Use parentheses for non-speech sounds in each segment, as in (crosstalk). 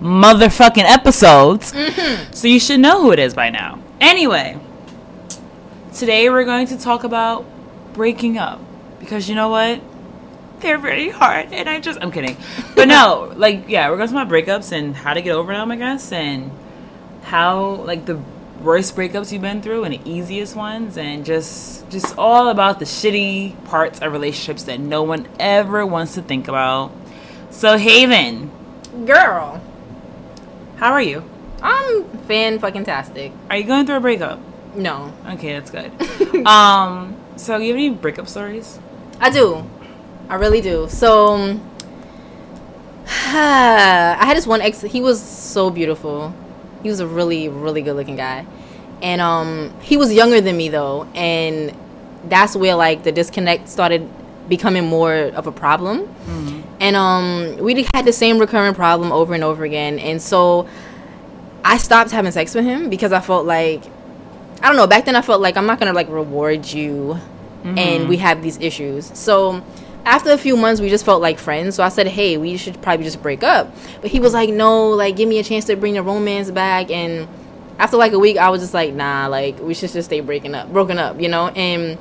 motherfucking episodes. Mm-hmm. So you should know who it is by now. Anyway, today we're going to talk about breaking up. Because you know what? They're very hard. And I just, I'm kidding. But no, (laughs) like, yeah, we're going to talk about breakups and how to get over them, I guess. And how, like, the worst breakups you've been through and the easiest ones. And just, just all about the shitty parts of relationships that no one ever wants to think about. So, Haven, Girl, how are you? I'm fan fucking tastic. Are you going through a breakup? No, Okay, that's good. (laughs) um, so you have any breakup stories? I do. I really do. So, um, (sighs) I had this one ex. He was so beautiful. He was a really, really good looking guy, and um, he was younger than me though, and that's where like the disconnect started becoming more of a problem. And um, we had the same recurring problem over and over again, and so I stopped having sex with him because I felt like I don't know. Back then, I felt like I'm not gonna like reward you, and we have these issues. So after a few months, we just felt like friends. So I said, "Hey, we should probably just break up." But he was like, "No, like give me a chance to bring the romance back." And after like a week, I was just like, "Nah, like we should just stay breaking up, broken up," you know. And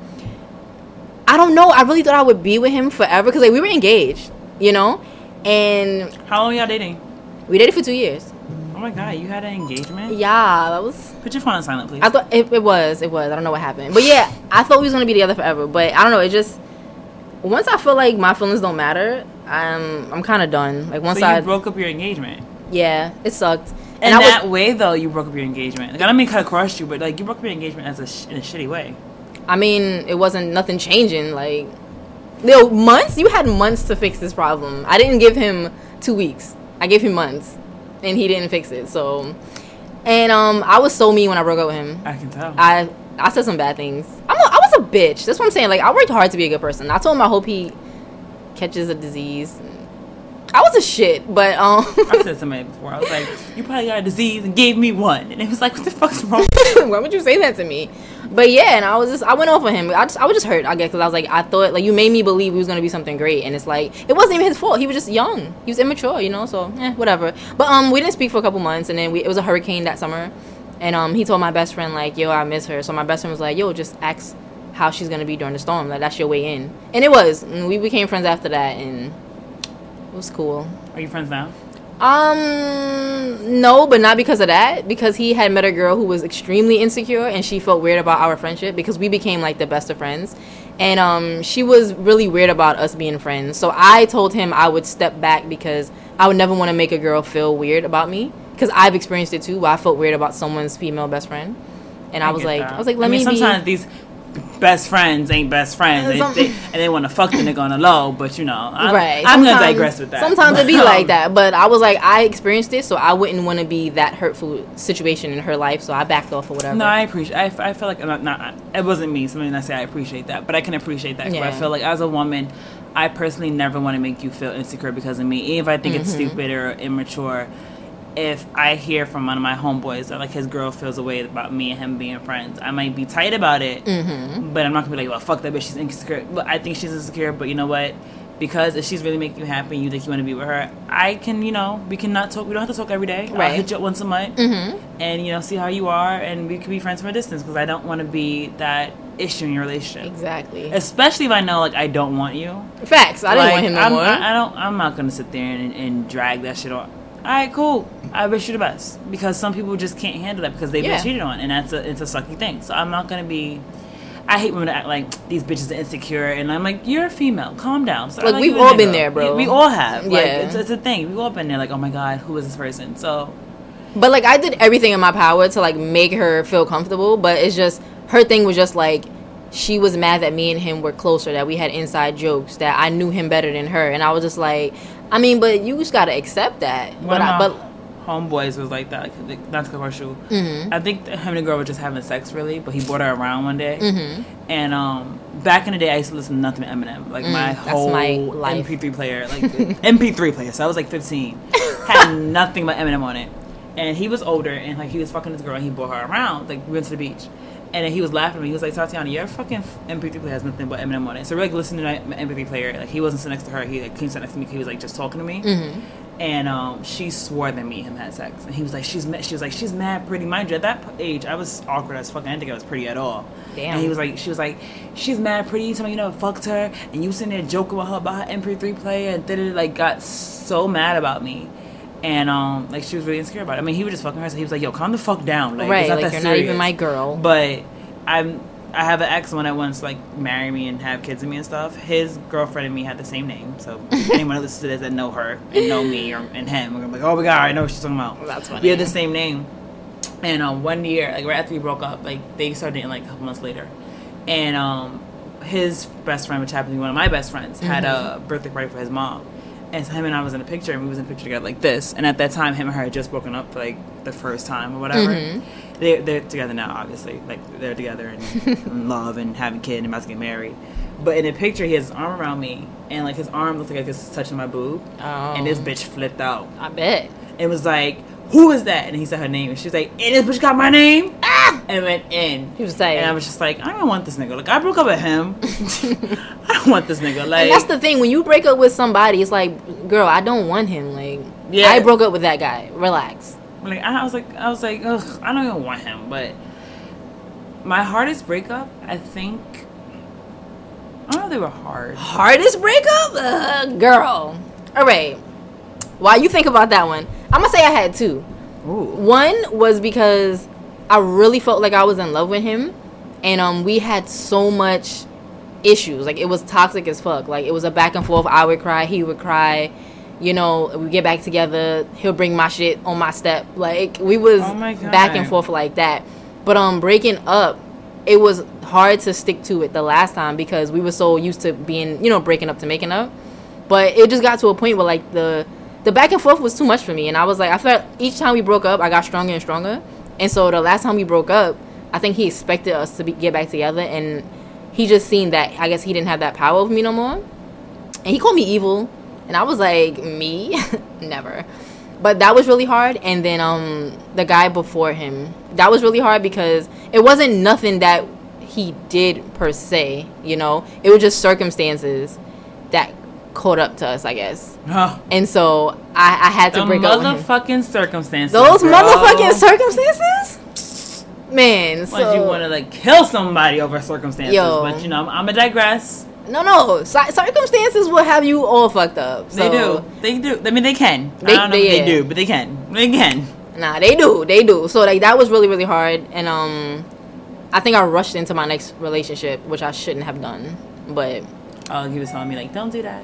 I don't know. I really thought I would be with him forever because like we were engaged, you know, and How long were y'all dating? we dated for two years. Oh my god, you had an engagement? Yeah, that was Put your phone on silent, please. I thought it, it was. It was. I don't know what happened. But yeah, I thought we was gonna be together forever. But I don't know. It just once I feel like my feelings don't matter, I'm I'm kind of done. Like once so I broke up your engagement. yeah, it sucked. And, I that was way, though, you broke up your engagement. Like, I don't mean cut across you, but like you broke up your engagement as a sh- in a shitty way. I mean, it wasn't nothing changing. Like you know, months. You had months to fix this problem. I didn't give him two weeks. I gave him months, and he didn't fix it. So, and um, I was so mean when I broke up with him. I can tell. I I said some bad things. I'm a, I was a bitch. That's what I'm saying. Like I worked hard to be a good person. I told him I hope he catches a disease. I was a shit, but um, I said somebody before. I was like, "You probably got a disease and gave me one," and it was like, "What the fuck's wrong?" (laughs) why would you say that to me? But yeah, and I was just I went off on him. I just I was just hurt. I guess because I was like I thought like you made me believe he was gonna be something great, and it's like it wasn't even his fault. He was just young. He was immature, you know. So eh, whatever. But um, we didn't speak for a couple months, and then we it was a hurricane that summer, and um, he told my best friend like, "Yo, I miss her." So my best friend was like, "Yo, just ask how she's gonna be during the storm. Like that's your way in." And it was. And we became friends after that, and it was cool. Are you friends now? Um, no, but not because of that. Because he had met a girl who was extremely insecure, and she felt weird about our friendship because we became like the best of friends. And um, she was really weird about us being friends. So I told him I would step back because I would never want to make a girl feel weird about me because I've experienced it too. Where I felt weird about someone's female best friend, and I, was like, that. I was like, let I mean, me sometimes be. these best friends ain't best friends, and they, and they want to fuck the nigga on the low. But you know, I'm, right. I'm gonna digress with that. Sometimes it be like (laughs) that, but I was like, I experienced it, so I wouldn't want to be that hurtful situation in her life, so I backed off or whatever. No, I appreciate. I, I feel like I'm not, not. It wasn't me. Something I say I appreciate that, but I can appreciate that. 'cause I feel like as a woman, I personally never want to make you feel insecure because of me, even if I think it's Mm-hmm. stupid or immature. If I hear from one of my homeboys that like his girl feels a way about me and him being friends, I might be tight about it, Mm-hmm. but I'm not gonna be like, well, fuck that bitch, she's insecure. But I think she's insecure. But you know what? Because if she's really making you happy, and you think you want to be with her, I can, you know, we can not talk. We don't have to talk every day. I'll hit you up once a month Mm-hmm. and you know see how you are and we can be friends from a distance because i don't want to be that issue in your relationship Exactly. especially if i know like i don't want you Facts. I didn't want him no I'm, more. I, I don't i'm not gonna sit there and, and drag that shit on all right cool i wish you the best because some people just can't handle that because they've Yeah. been cheated on and that's a it's a sucky thing so i'm not gonna be I hate women that act like these bitches are insecure, and I'm like, you're a female. Calm down. So Look, like we've all been nigga. there, bro. We, we all have. Like, Yeah. it's, it's a thing. We've all been there. Like, oh my god, who is this person? So But like I did everything in my power to like make her feel comfortable, but it's just her thing was just like she was mad that me and him were closer, that we had inside jokes, that I knew him better than her, and I was just like, I mean, but you just gotta accept that. One But I, but homeboys was like that. Not controversial. Mhm. I think him and the girl were just having sex really, but he brought her around one day. Mhm. And um, back in the day, I used to listen to nothing but Eminem. Like my Mm, that's whole my life. MP3 player, like (laughs) MP3 player. So I was like 15, had (laughs) nothing but Eminem on it. And he was older, and like he was fucking this girl, and he brought her around. Like we went to the beach, and then he was laughing at me. He was like, "Tatiana, your fucking MP3 player has nothing but Eminem on it." So we're like listening to my MP3 player. Like he wasn't sitting next to her. He like came sit next to me. He was like just talking to me. Mhm. And um, she swore that me and him had sex, and he was like, "She's ma-, she was like, she's mad pretty." Mind you, at that age, I was awkward as fucking. I didn't think I was pretty at all. Damn. And he was like, she was like, she's mad pretty. Told you never fucked her, and you sitting there joking with her about her MP3 player, and then it like got so mad about me. And um, like she was really insecure about it. I mean, he was just fucking her, so he was like, "Yo, calm the fuck down." Like, right, it's not like you're not even my girl. But I'm I have an ex one that wants like marry me and have kids with me and stuff. His girlfriend and me had the same name, so (laughs) anyone that listens to this that know her and know me or and him, we're gonna be like, oh my god, I know what she's talking about. That's funny. We have the same name. And um, one year, like right after we broke up, like they started dating like a couple months later, and um, his best friend, which happened to be one of my best friends, had a birthday party for his mom. And so him and I was in a picture, and we was in a picture together like this. And at that time, him and her had just broken up for like the first time or whatever. Mhm. They they're together now, obviously. Like they're together and (laughs) in love and having a kid and about to get married. But in the picture, he has his arm around me, and like his arm looks like it's touching my boob. Oh. And this bitch flipped out. I bet. It was like, "Who is that?" And he said her name, and she was like, "And this bitch got my name." Ah! And went in. He was saying, And I was just like, I don't want this nigga. Like, I broke up with him. (laughs) I don't want this nigga. Like, and that's the thing when you break up with somebody, it's like, girl, I don't want him. Like, Yeah. I broke up with that guy. Relax. like I was like, I was like, ugh, I don't even want him. But my hardest breakup, I think, I don't know if they were hard. Hardest breakup, uh, girl. All right. While you think about that one, I'm gonna say I had two. Ooh. One was because I really felt like I was in love with him, and um, we had so much issues. Like it was toxic as fuck. Like it was a back and forth. I would cry, he would cry. You know, we get back together. He'll bring my shit on my step. Like we was Oh back and forth like that. But um, breaking up, it was hard to stick to it the last time because we were so used to being, you know, breaking up to making up. But it just got to a point where like the the back and forth was too much for me, and I was like, I felt each time we broke up, I got stronger and stronger. And so the last time we broke up, I think he expected us to be, get back together, and he just seen that I guess he didn't have that power over me no more, and he called me evil, and I was like, me, (laughs) never. But that was really hard, and then um the guy before him, that was really hard because it wasn't nothing that he did per se, you know, it was just circumstances that caught up to us, I guess. Oh, And so I, I had to the break up with him. motherfucking circumstances. Those bro. motherfucking circumstances? Man, so Like you want to like kill somebody over circumstances, Yo. but you know I'm, I'm gonna digress. no, no, circumstances will have you all fucked up. They do, they do. I mean, they can. They- I don't know they- if they yeah. do, but they can. They can. Nah, they do, they do. So like that was really, really hard, and um, I think I rushed into my next relationship, which I shouldn't have done. But Oh, he was telling me like, don't do that.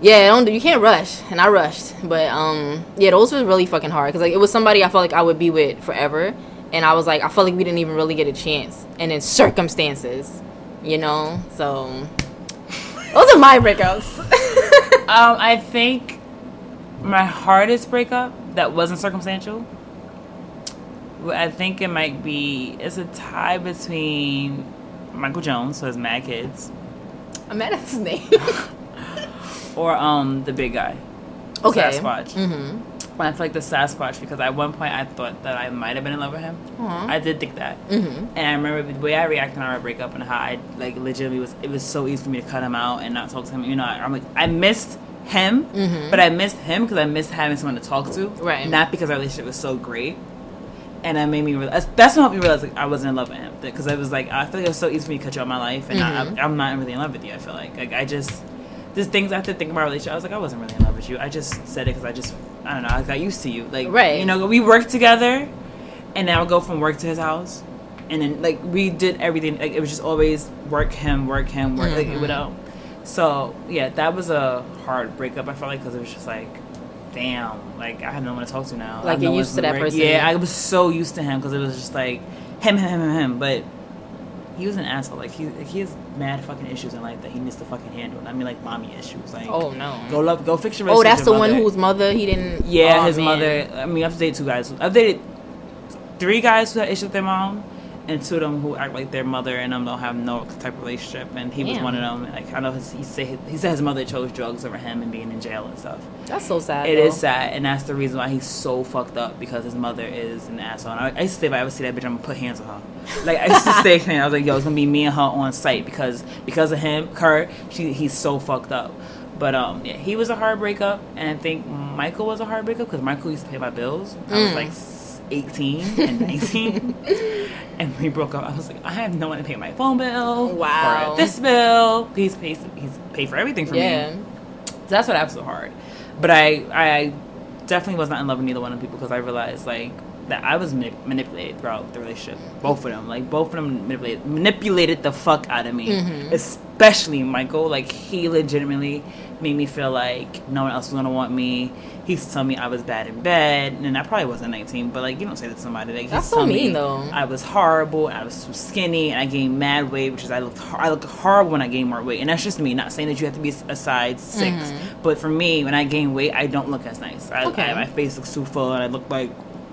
Yeah, don't you can't rush, and I rushed. But um, yeah, those was really fucking hard because like it was somebody I felt like I would be with forever, and I was like, I felt like we didn't even really get a chance, and then circumstances, you know. So those are my breakups. (laughs) Um, I think my hardest breakup that wasn't circumstantial. I think it might be it's a tie between Michael Jones, so his Mad Kids, I'm mad at his name. (laughs) (laughs) or um the big guy, okay. Sasquatch. Mm-hmm. When I feel like the Sasquatch because at one point I thought that I might have been in love with him. Aw. I did think that. Mm-hmm. And I remember the way I reacted on our breakup and how I like legitimately was it was so easy for me to cut him out and not talk to him. You know, I'm like I missed him, Mhm. but I missed him because I missed having someone to talk to, Right. Not because our relationship was so great. And that made me realize that's what helped me realize like I wasn't in love with him because I was like I feel like it was so easy for me to cut you out of my life and. I, I'm not really in love with you. I feel like like I just there's things I have to think about relationship. I was like I wasn't really in love with you. I just said it because I just I don't know I got used to you. Like Right. you know we worked together, and then I would go from work to his house, and then like we did everything. Like it was just always work him, work him, work like Mhm. it would out. So yeah, that was a hard breakup. I felt like because it was just like, damn, like I had no one to talk to now. Like, have you're no used to that person. Yeah, I was so used to him because it was just like him, him, him, him. But he was an asshole. Like he he has mad fucking issues in life that he needs to fucking handle. And I mean like mommy issues. Like Oh no. go love go fix your. Oh, relationship that's the with your one whose mother he didn't. Yeah, oh, his man. mother. I mean, I've dated two guys. I've dated three guys who had issues with their mom, and two of them who act like their mother and them don't have no type of relationship. And he was one of them. Like I know his, he said he said his mother chose drugs over him and being in jail and stuff. That's so sad. It though. is sad, and that's the reason why he's so fucked up because his mother is an asshole. And I, I used to say if I ever see that bitch, I'm gonna put hands on her. Like I used to say, (laughs) I was like, yo, it's gonna be me and her on site because because of him, her, she, he's so fucked up. But um, yeah, he was a hard breakup, and I think Michael was a hard breakup because Michael used to pay my bills. I was Mm. like 18 and 19, (laughs) and we broke up. I was like, I have no one to pay my phone bill. Wow. Or this bill. He's paid. He's paid for everything for me. Yeah. So that's what I was so hard. But I I definitely was not in love with neither one of people because I realized like that I was manip- manipulated throughout the relationship. Both of them, like both of them manipulated manipulated the fuck out of me. Mhm. Especially Michael, like he legitimately made me feel like no one else was gonna want me. He used to tell me I was bad in bed, and I probably wasn't 19, but like you don't say that to somebody. Like, That's so me mean, though. I was horrible. I was too skinny, and I gained mad weight, which is I looked I looked horrible when I gained more weight, and that's just me. Not saying that you have to be a size 6 Mhm. but for me, when I gain weight, I don't look as nice. I, Okay. I- my face looks too full, and I look like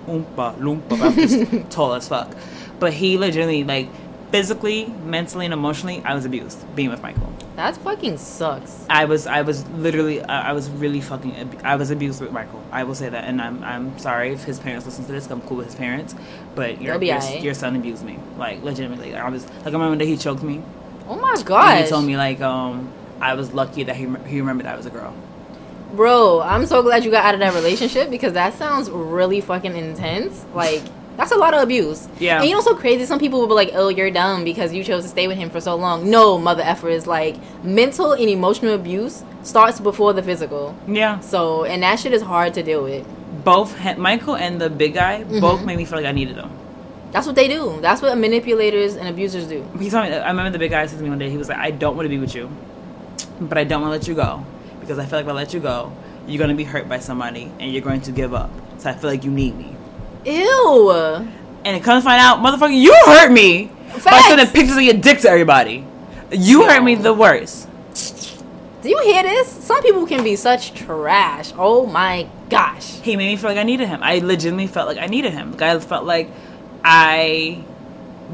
oompa loompa. but I'm just (laughs) tall as fuck. But he legitimately like physically, mentally, and emotionally, I was abused being with Michael. That fucking sucks. I was I was literally I I was really fucking ab- I was abused with Michael. I will say that, and I'm I'm sorry if his parents listen to this. I'm cool with his parents, but your your, your son abused me like legitimately. I was like I remember that he choked me. Oh my god. he told me like um I was lucky that he he remembered I was a girl. Bro, I'm so glad you got out of that relationship because that sounds really fucking intense. Like, that's a lot of abuse. Yeah. And you know so crazy? Some people will be like, oh, you're dumb because you chose to stay with him for so long. No, mother effer is like mental and emotional abuse starts before the physical. Yeah, So, and that shit is hard to deal with. both ha- Michael and the big guy both Mhm. made me feel like I needed them. That's what they do. That's what manipulators and abusers do. He told me. I remember the big guy said to me one day. He was like, "I don't want to be with you, but I don't want to let you go because I feel like if I let you go, you're gonna be hurt by somebody and you're going to give up. So I feel like you need me." Ew. And it comes to find out, motherfucker, you hurt me by Facts. sending pictures of your dick to everybody. You Yo. hurt me the worst. Do you hear this? Some people can be such trash. Oh my gosh. He made me feel like I needed him. I legitimately felt like I needed him. Like I felt like I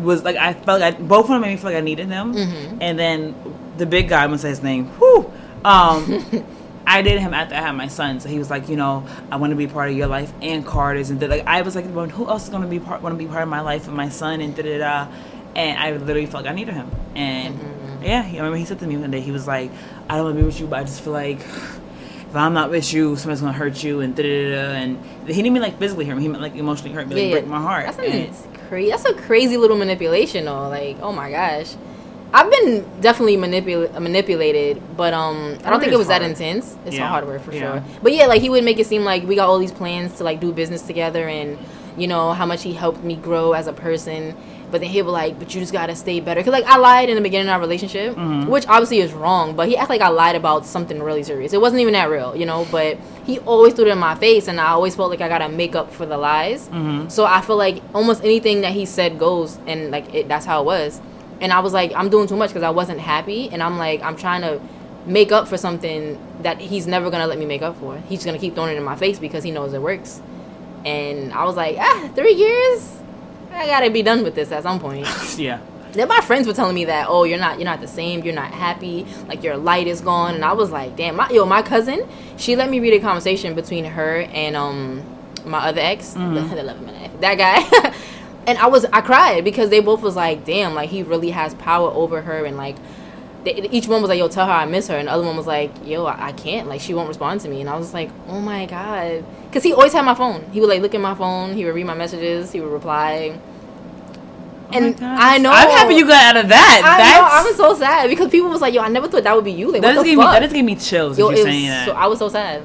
was like I felt like I, both of them made me feel like I needed them. Mhm. And then the big guy, I'm gonna say his name. Whew. Um, (laughs) I dated him after I had my son, so he was like, you know, I want to be part of your life and Carter's, and like I was like, well, who else is gonna be part, want to be part of my life and my son, and da da da. And I literally felt like I needed him. And Mhm. yeah, I remember he said to me one day, he was like, I don't want to be with you, but I just feel like if I'm not with you, somebody's gonna hurt you, and da da da. And he didn't mean like physically hurt me, he meant like emotionally hurt me, like break my heart. That's, And- an, crazy. That's a crazy little manipulation, though. Like, oh my gosh, I've been definitely manipul- manipulated, but um, I don't think it was that intense. It's Yeah. a hard word for Yeah. sure. But yeah, like he would make it seem like we got all these plans to like do business together, and you know how much he helped me grow as a person. But then he'll be like, "But you just gotta stay better." Cause like I lied in the beginning of our relationship, Mhm. which obviously is wrong. But he acted like I lied about something really serious. It wasn't even that real, you know. But he always threw it in my face, and I always felt like I gotta make up for the lies. Mhm. So I feel like almost anything that he said goes, and like it, that's how it was. And I was like, I'm doing too much because I wasn't happy, and I'm like, I'm trying to make up for something that he's never gonna let me make up for. He's gonna keep throwing it in my face because he knows it works. And I was like, ah, three years, I gotta be done with this at some point. (laughs) yeah. then my friends were telling me that, oh, you're not, you're not the same, you're not happy, like your light is gone, and I was like, damn, my yo, my cousin, she let me read a conversation between her and um my other ex, Mhm. (laughs) the, the 11 minute, that guy, (laughs) and I was, I cried because they both was like, damn, like he really has power over her, and like. They, each one was like, "Yo, tell her I miss her," and the other one was like, "Yo, I, I can't. Like, she won't respond to me." And I was like, "Oh my god," because he always had my phone. He would like look at my phone. He would read my messages. He would reply. Oh and my I know I'm happy you got out of that. I That's know, I was so sad because people was like, "Yo, I never thought that would be you." Like, that what just the gave me fuck? that just gave me chills. Yo, it you're was saying that. so, I was so sad.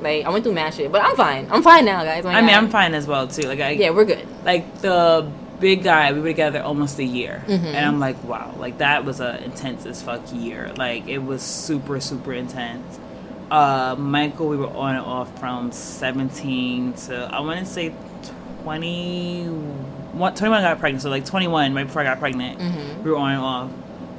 Like, I went through mad shit, but I'm fine. I'm fine now, guys. I mean, I'm fine as well too. Like I Yeah, we're good. like the big guy. We were together almost a year, Mhm. and I'm like, wow, like that was a intense as fuck year. Like it was super super intense. Uh, Michael, we were on and off from 17 to I want to say 20, one- 21 I got pregnant. So like 21, right before I got pregnant, Mhm. we were on and off.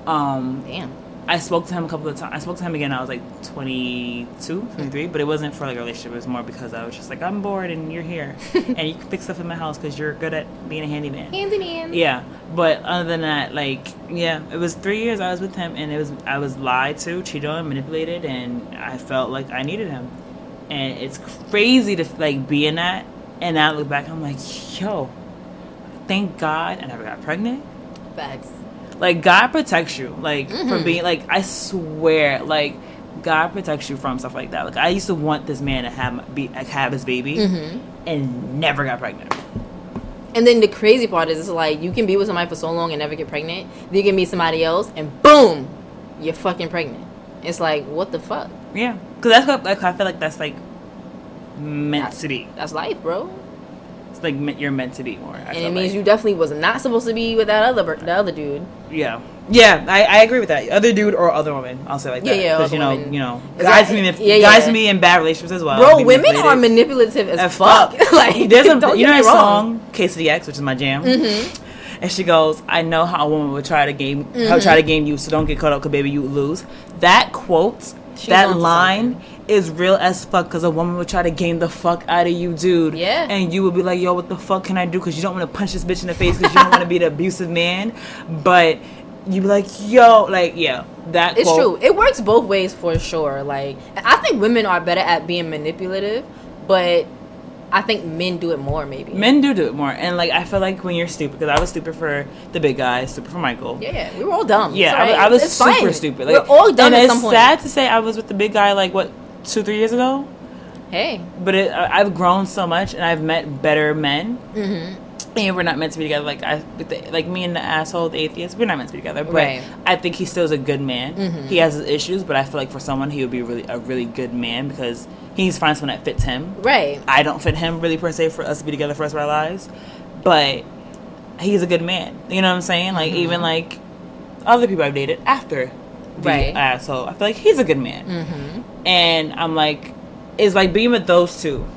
Um, Damn. I spoke to him a couple of times. I spoke to him again. I was like 22, 23, but it wasn't for like a relationship. It was more because I was just like, I'm bored and you're here, (laughs) and you can fix stuff in my house because you're good at being a handyman. Handyman. Yeah, but other than that, like, yeah, it was three years I was with him, and it was I was lied to, cheated on, manipulated, and I felt like I needed him, and it's crazy to like be in that, and now I look back, I'm like, yo, thank God I never got pregnant. Facts. Like God protects you, like Mm-hmm. from being like I swear, like God protects you from stuff like that. Like I used to want this man to have be like, have his baby, Mm-hmm. and never got pregnant. And then the crazy part is, it's like you can be with somebody for so long and never get pregnant. Then you can meet somebody else, and boom, you're fucking pregnant. It's like, what the fuck? Yeah, because that's what like I feel like that's like meant That's- to be. That's life, bro. It's like meant, you're meant to be more. I and it means like. you definitely was not supposed to be with that other bir- the other dude. Yeah, yeah, I, I agree with that. Other dude or other woman, I'll say like Yeah, that. yeah, Because you know, woman. you know, guys that- can be yeah, guys yeah. can be in bad relationships as well. Bro, women are manipulative as, as fuck. fuck. (laughs) like, (laughs) There's a don't you get know me that wrong. song KCX, which is my jam, Mhm. and she goes, "I know how a woman would try to game, how Mm-hmm. try to game you, so don't get caught up, cause baby, you lose." That quote, She's that onto line. Is real as fuck because a woman would try to game the fuck out of you, dude. Yeah. And you would be like, yo, what the fuck can I do? Because you don't want to punch this bitch in the face because you don't want to be the abusive man. But you'd be like, yo, like, yeah, that It's quote- true. It works both ways for sure. Like I think women are better at being manipulative, but I think men do it more. Maybe. Men do do it more, and like I feel like when you're stupid, because I was stupid for the big guy, stupid for Michael. Yeah, yeah, we were all dumb. Yeah, It's I. I was It's super fine. stupid. we're all dumb and at it's some point. sad to say I was with the big guy like what two, three years ago. Hey. But it, I- I've grown so much, and I've met better men. Mm-hmm. And we're not meant to be together. Like I, with the, like me and the asshole, the atheist, we're not meant to be together. But Right. I think he still is a good man. Mhm. He has his issues, but I feel like for someone, he would be really a really good man because he's finding someone that fits him. Right. I don't fit him really per se for us to be together for the rest of our lives, but he's a good man. You know what I'm saying? Like Mm-hmm. even like other people I've dated after the Right. asshole, I feel like he's a good man. Mm-hmm. And I'm like, it's like being with those two.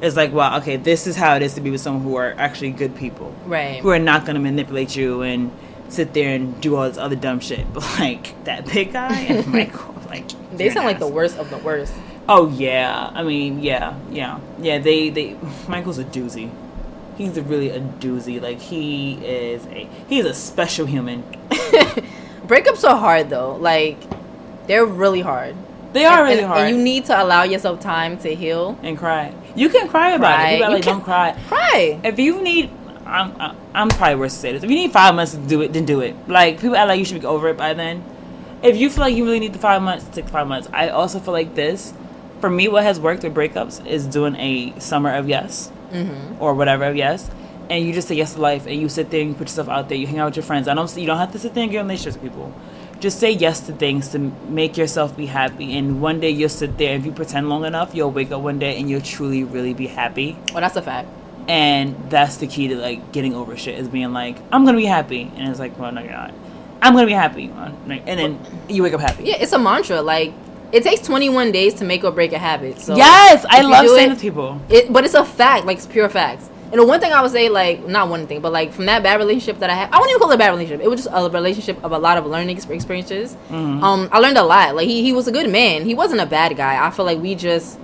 It's like, wow, okay, this is how it is to be with someone who are actually good people, Right. who are not going to manipulate you and sit there and do all this other dumb shit. (laughs) But like that big guy and Michael, (laughs) oh, like They sound like the worst of the worst. Oh yeah, I mean yeah, yeah, yeah. They they Michael's a doozy. He's a really a doozy. Like he is a he's a special human. (laughs) Breakups are hard though. Like they're really hard. They are And- really and, hard. And you need to allow yourself time to heal. and cry. You can cry about it. You like, can- don't cry. Cry. If you need, I'm, I'm- probably worse to say this. If you need five months to do it, then do it. Like people act like you should be over it by then. If you feel like you really need the five months, take five months. I also feel like this. For me, what has worked with breakups is doing a summer of yes Mm-hmm. or whatever of yes, and you just say yes to life, and you sit there and you put yourself out there. You hang out with your friends. I don't. You don't have to sit there and get in relationships with people. Just say yes to things to make yourself be happy. And one day you'll sit there. If you pretend long enough, you'll wake up one day and you'll truly, really be happy. Well, that's a fact. And that's the key to like getting over shit is being like, I'm gonna be happy, and it's like, well, no, you're not. I'm gonna be happy, and then you wake up happy. Yeah, it's a mantra. Like it takes 21 days to make or break a habit. So yes, I love saying it- to people. It, but it's a fact, like it's pure facts. And the one thing I would say, like not one thing, but like from that bad relationship that I had, I wouldn't even call it a bad relationship. It was just a relationship of a lot of learning exp- experiences. Mhm. Um, I learned a lot. Like he, he was a good man. He wasn't a bad guy. I feel like we just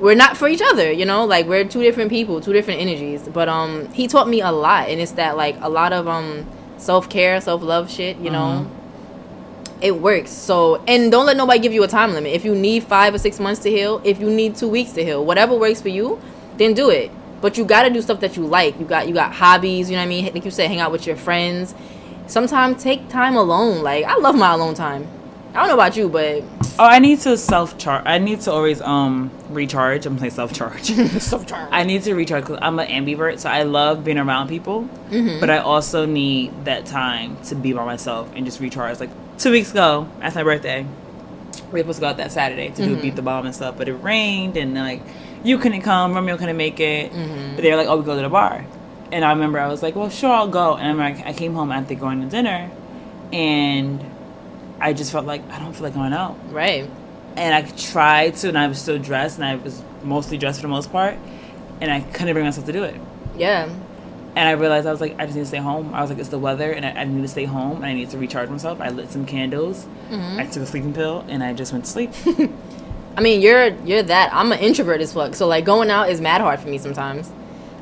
we're not for each other. You know, like we're two different people, two different energies. But um, he taught me a lot, and it's that like a lot of um self care, self love shit. You know. It works. So, and don't let nobody give you a time limit. If you need five or six months to heal, if you need two weeks to heal, whatever works for you, then do it. But you got to do stuff that you like. You got you got hobbies. You know what I mean? Like you said, hang out with your friends. Sometimes take time alone. Like I love my alone time. I don't know about you, but Oh, I need to self charge. I need to always um recharge. I'm saying self charge. sometimes I need to recharge because I'm an ambivert, so I love being around people, Mm-hmm. but I also need that time to be by myself and just recharge. Like two weeks ago, that's my birthday. We were supposed to go out that Saturday to Mm-hmm. do beat the bomb and stuff, but it rained and like you couldn't come, Romeo couldn't make it. Mm-hmm. But they were like, "Oh, we go to the bar," and I remember I was like, "Well, sure, I'll go." And I remember I came home after going to dinner, and I just felt like I don't feel like going out right. and I tried to, and I was still dressed, and I was mostly dressed for the most part, and I couldn't bring myself to do it. Yeah. And I realized I was like, I just need to stay home. I was like, it's the weather, and I, I need to stay home, and I need to recharge myself. I lit some candles, Mm-hmm. I took a sleeping pill, and I just went to sleep. (laughs) I mean, you're you're that. I'm an introvert as fuck. So like going out is mad hard for me sometimes.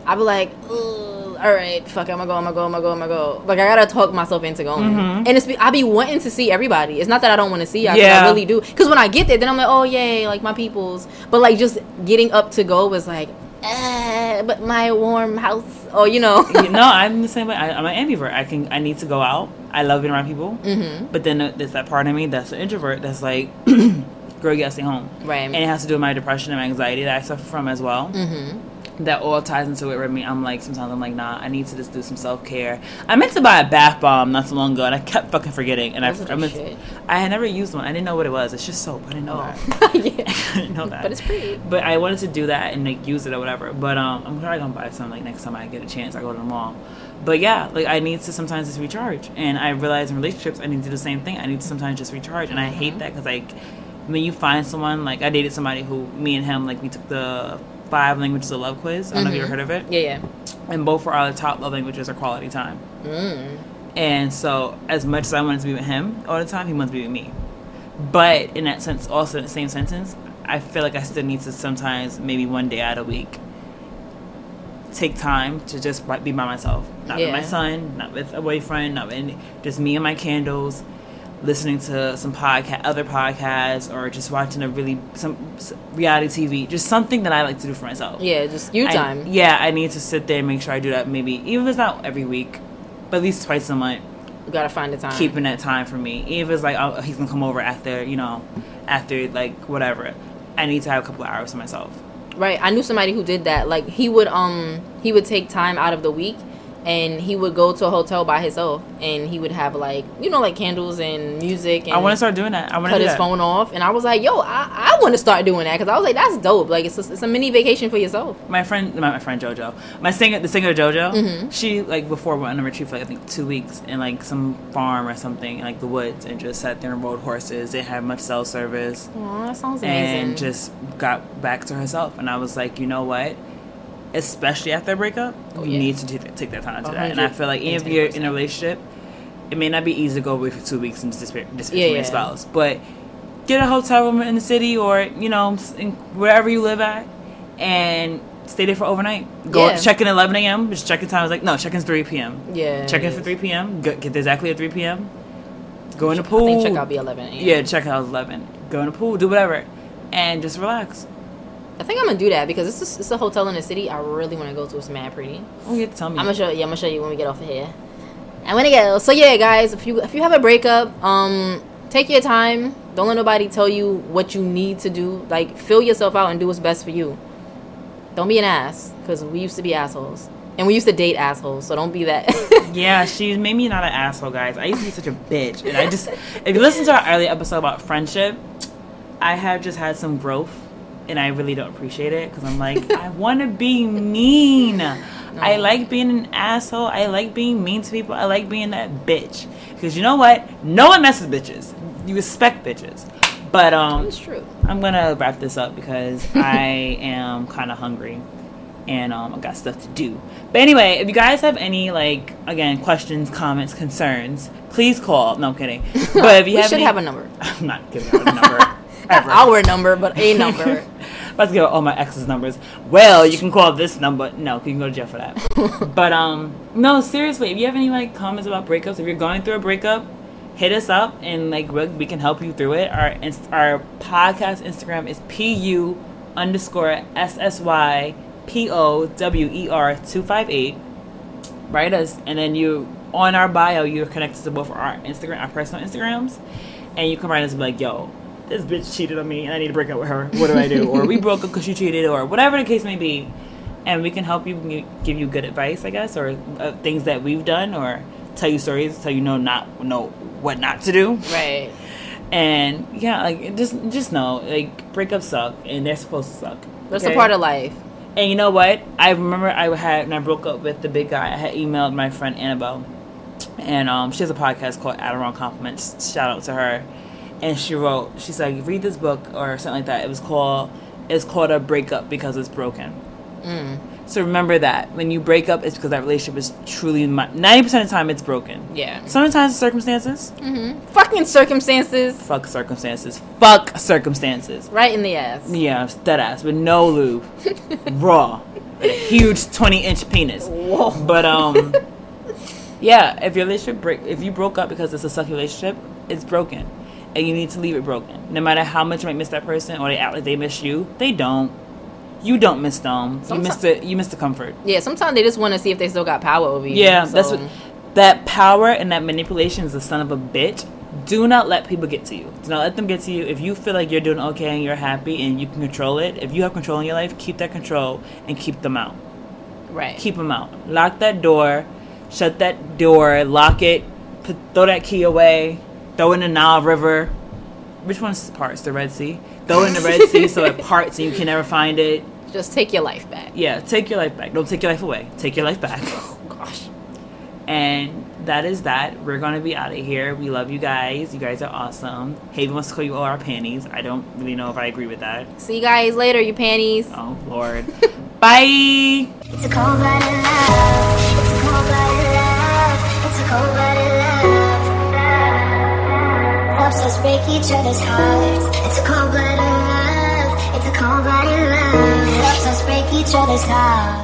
I be like, all right, fuck, it, I'm gonna go, I'm gonna go, I'm gonna go, I'm gonna go. Like I gotta talk myself into going. And it's be, I be wanting to see everybody. It's not that I don't want to see y'all. Yeah. I really do. Because when I get there, then I'm like, oh yay, like my peoples. But like just getting up to go was like, eh, but my warm house. Oh, you know. no, (laughs) I'm the same way. I, I'm an ambivert. I can, I need to go out. I love being around people, mm-hmm. but then there's that part of me that's an introvert that's like, (clears throat) girl, you gotta stay home. Right. And it has to do with my depression and my anxiety that I suffer from as well. Mm-hmm. That all ties into it with me. I'm like, sometimes I'm like, nah, I need to just do some self care. I meant to buy a bath bomb not so long ago, and I kept fucking forgetting. And I, Those are I, meant. I had never used one. I didn't know what it was. It's just soap. I didn't know that. Oh. (laughs) yeah. (laughs) I didn't know that. But it's pretty. But I wanted to do that and like use it or whatever. But um, I'm probably gonna buy some like next time I get a chance. I go to the mall. But yeah, like I need to sometimes just recharge, and I realize in relationships I need to do the same thing. I need to sometimes just recharge, and I hate that because like when you find someone like I dated somebody who me and him like we took the five languages of love quiz. I don't know if you ever heard of it. Yeah, yeah. And both of our top love languages are quality time. Mm. And so, as much as I wanted to be with him all the time, he wanted to be with me. But in that sense, also in the same sentence, I feel like I still need to sometimes, maybe one day out of the week, take time to just be by myself. Not with my son, not with a boyfriend, not with any, just me and my candles, listening to some podcast, other podcasts, or just watching a really some reality TV. Just something that I like to do for myself. Yeah, just you I- time. yeah, I need to sit there and make sure I do that. Maybe even if it's not every week, but at least twice a month You gotta find the time. keeping that time for me. Even if it's like oh, he's gonna come over after, you know, after like whatever. I need to have a couple of hours to myself. Right. I knew somebody who did that. Like he would um he would take time out of the week and he would go to a hotel by himself and he would have like you know like candles and music and I want to start doing that. I want to cut his that. phone off and I was like yo I, I want to start doing that because I was like that's dope like it's a, it's a mini vacation for yourself My friend, my, my friend JoJo, my singer, the singer JoJo, Mm-hmm. she like before went on a retreat for like, I think two weeks in like some farm or something, in, like the woods, and just sat there and rode horses. they had much cell service. Aw, that sounds amazing and just got back to herself. And I was like, you know what? Especially after a breakup, Oh, you yeah. need to take, take that time to A that. And I feel like even if you're in a relationship, it may not be easy to go away for two weeks and just disappear, disappear Yeah, from your yeah. spouse. But get a hotel room in the city or you know in wherever you live at, and stay there for overnight. Go Yeah. check in at 11 a.m. Just check in time. I was like, no, check in 3 p.m. yeah Check in for 3 p.m. Get, exactly at 3 p.m. Go in the I pool. think check out be 11 a.m. Yeah, check out 11. Go in the pool, do whatever, and just relax. I think I'm gonna do that because it's just, it's a hotel in the city I really want to go to. It's mad pretty. Oh, yeah, tell me. I'm gonna show yeah I'm gonna show you when we get off of here. I'm gonna go so yeah guys if you if you have a breakup um take your time. Don't let nobody tell you what you need to do. Like fill yourself out and do what's best for you. Don't be an ass because we used to be assholes. And we used to date assholes so don't be that. (laughs) Yeah, she made me not an asshole, guys. I used to be such a bitch. And I just, if you listen to our earlier episode about friendship, I have just had some growth and I really don't appreciate it because I'm (laughs) like, I want to be mean. I like being an asshole. I like being mean to people. I like being that bitch. Because you know what? No one messes with bitches. You respect bitches. But um, it's true I'm gonna wrap this up because (laughs) I am kind of hungry and um, I got stuff to do. But anyway, if you guys have any like again questions, comments, concerns, please call. No I'm kidding. (laughs) But if you have should any, have a number I'm not giving out a number ever. our number but a number About to give out all my ex's numbers. Well, you can call this number. No, you can go to jail for that. (laughs) but um, no, seriously, if you have any like comments about breakups, if you're going through a breakup, hit us up and like we, we can help you through it. Our inst- our podcast Instagram is pu underscore ssy p o w e r two five eight. Write us, and then you on our bio you're connected to both our Instagram, our personal Instagrams, and you can write us and be like, yo. This bitch cheated on me and I need to break up with her. What do I do? or we broke up because she cheated, or whatever the case may be and we can help you give you good advice, I guess, or uh, things that we've done, or tell you stories, tell you know not know what not to do, right (laughs) and yeah, like just just know like breakups suck, and they're supposed to suck. that's okay? a part of life And you know what? I remember I had when I broke up with the big guy. I had emailed my friend Annabelle, and um, she has a podcast called Adderall Compliments. Shout out to her. And she wrote, she's like, read this book or something like that. It was called, it's called a breakup because it's broken. mm. So remember that when you break up, it's because that relationship is truly ninety percent of the time it's broken. Yeah. Sometimes circumstances. Fucking circumstances. Fuck circumstances. Fuck circumstances. Right in the ass. Yeah, that ass with no lube, (laughs) raw, and a huge twenty inch penis. Whoa. But um, (laughs) yeah, if your relationship break, if you broke up because it's a sucky relationship, it's broken, and you need to leave it broken. No matter how much you might miss that person or they act like they miss you, they don't. You don't miss them. You miss the you miss the comfort. Yeah, sometimes they just want to see if they still got power over you. Yeah, that's what that power and that manipulation is the son of a bitch. Do not let people get to you. Do not let them get to you. If you feel like you're doing okay and you're happy and you can control it, if you have control in your life, keep that control and keep them out. right. Keep them out. Lock that door. Shut that door. Lock it. Put, throw that key away. Throw in the Nile River. Which one's parts? The Red Sea. Throw in the Red Sea so it (laughs) parts and you can never find it. Just take your life back. Yeah, take your life back. Don't take your life away. Take your life back. Oh gosh. And that is that. We're gonna be out of here. We love you guys. You guys are awesome. Haven wants to call you all our panties. I don't really know if I agree with that. See you guys later, you panties. Oh Lord. (laughs) Bye. It's a cold blooded love. It's a cold blooded love. It's a cold blooded love. Us break each other's hearts. It's a cold blooded love. It's a cold blooded love. It helps us break each other's hearts.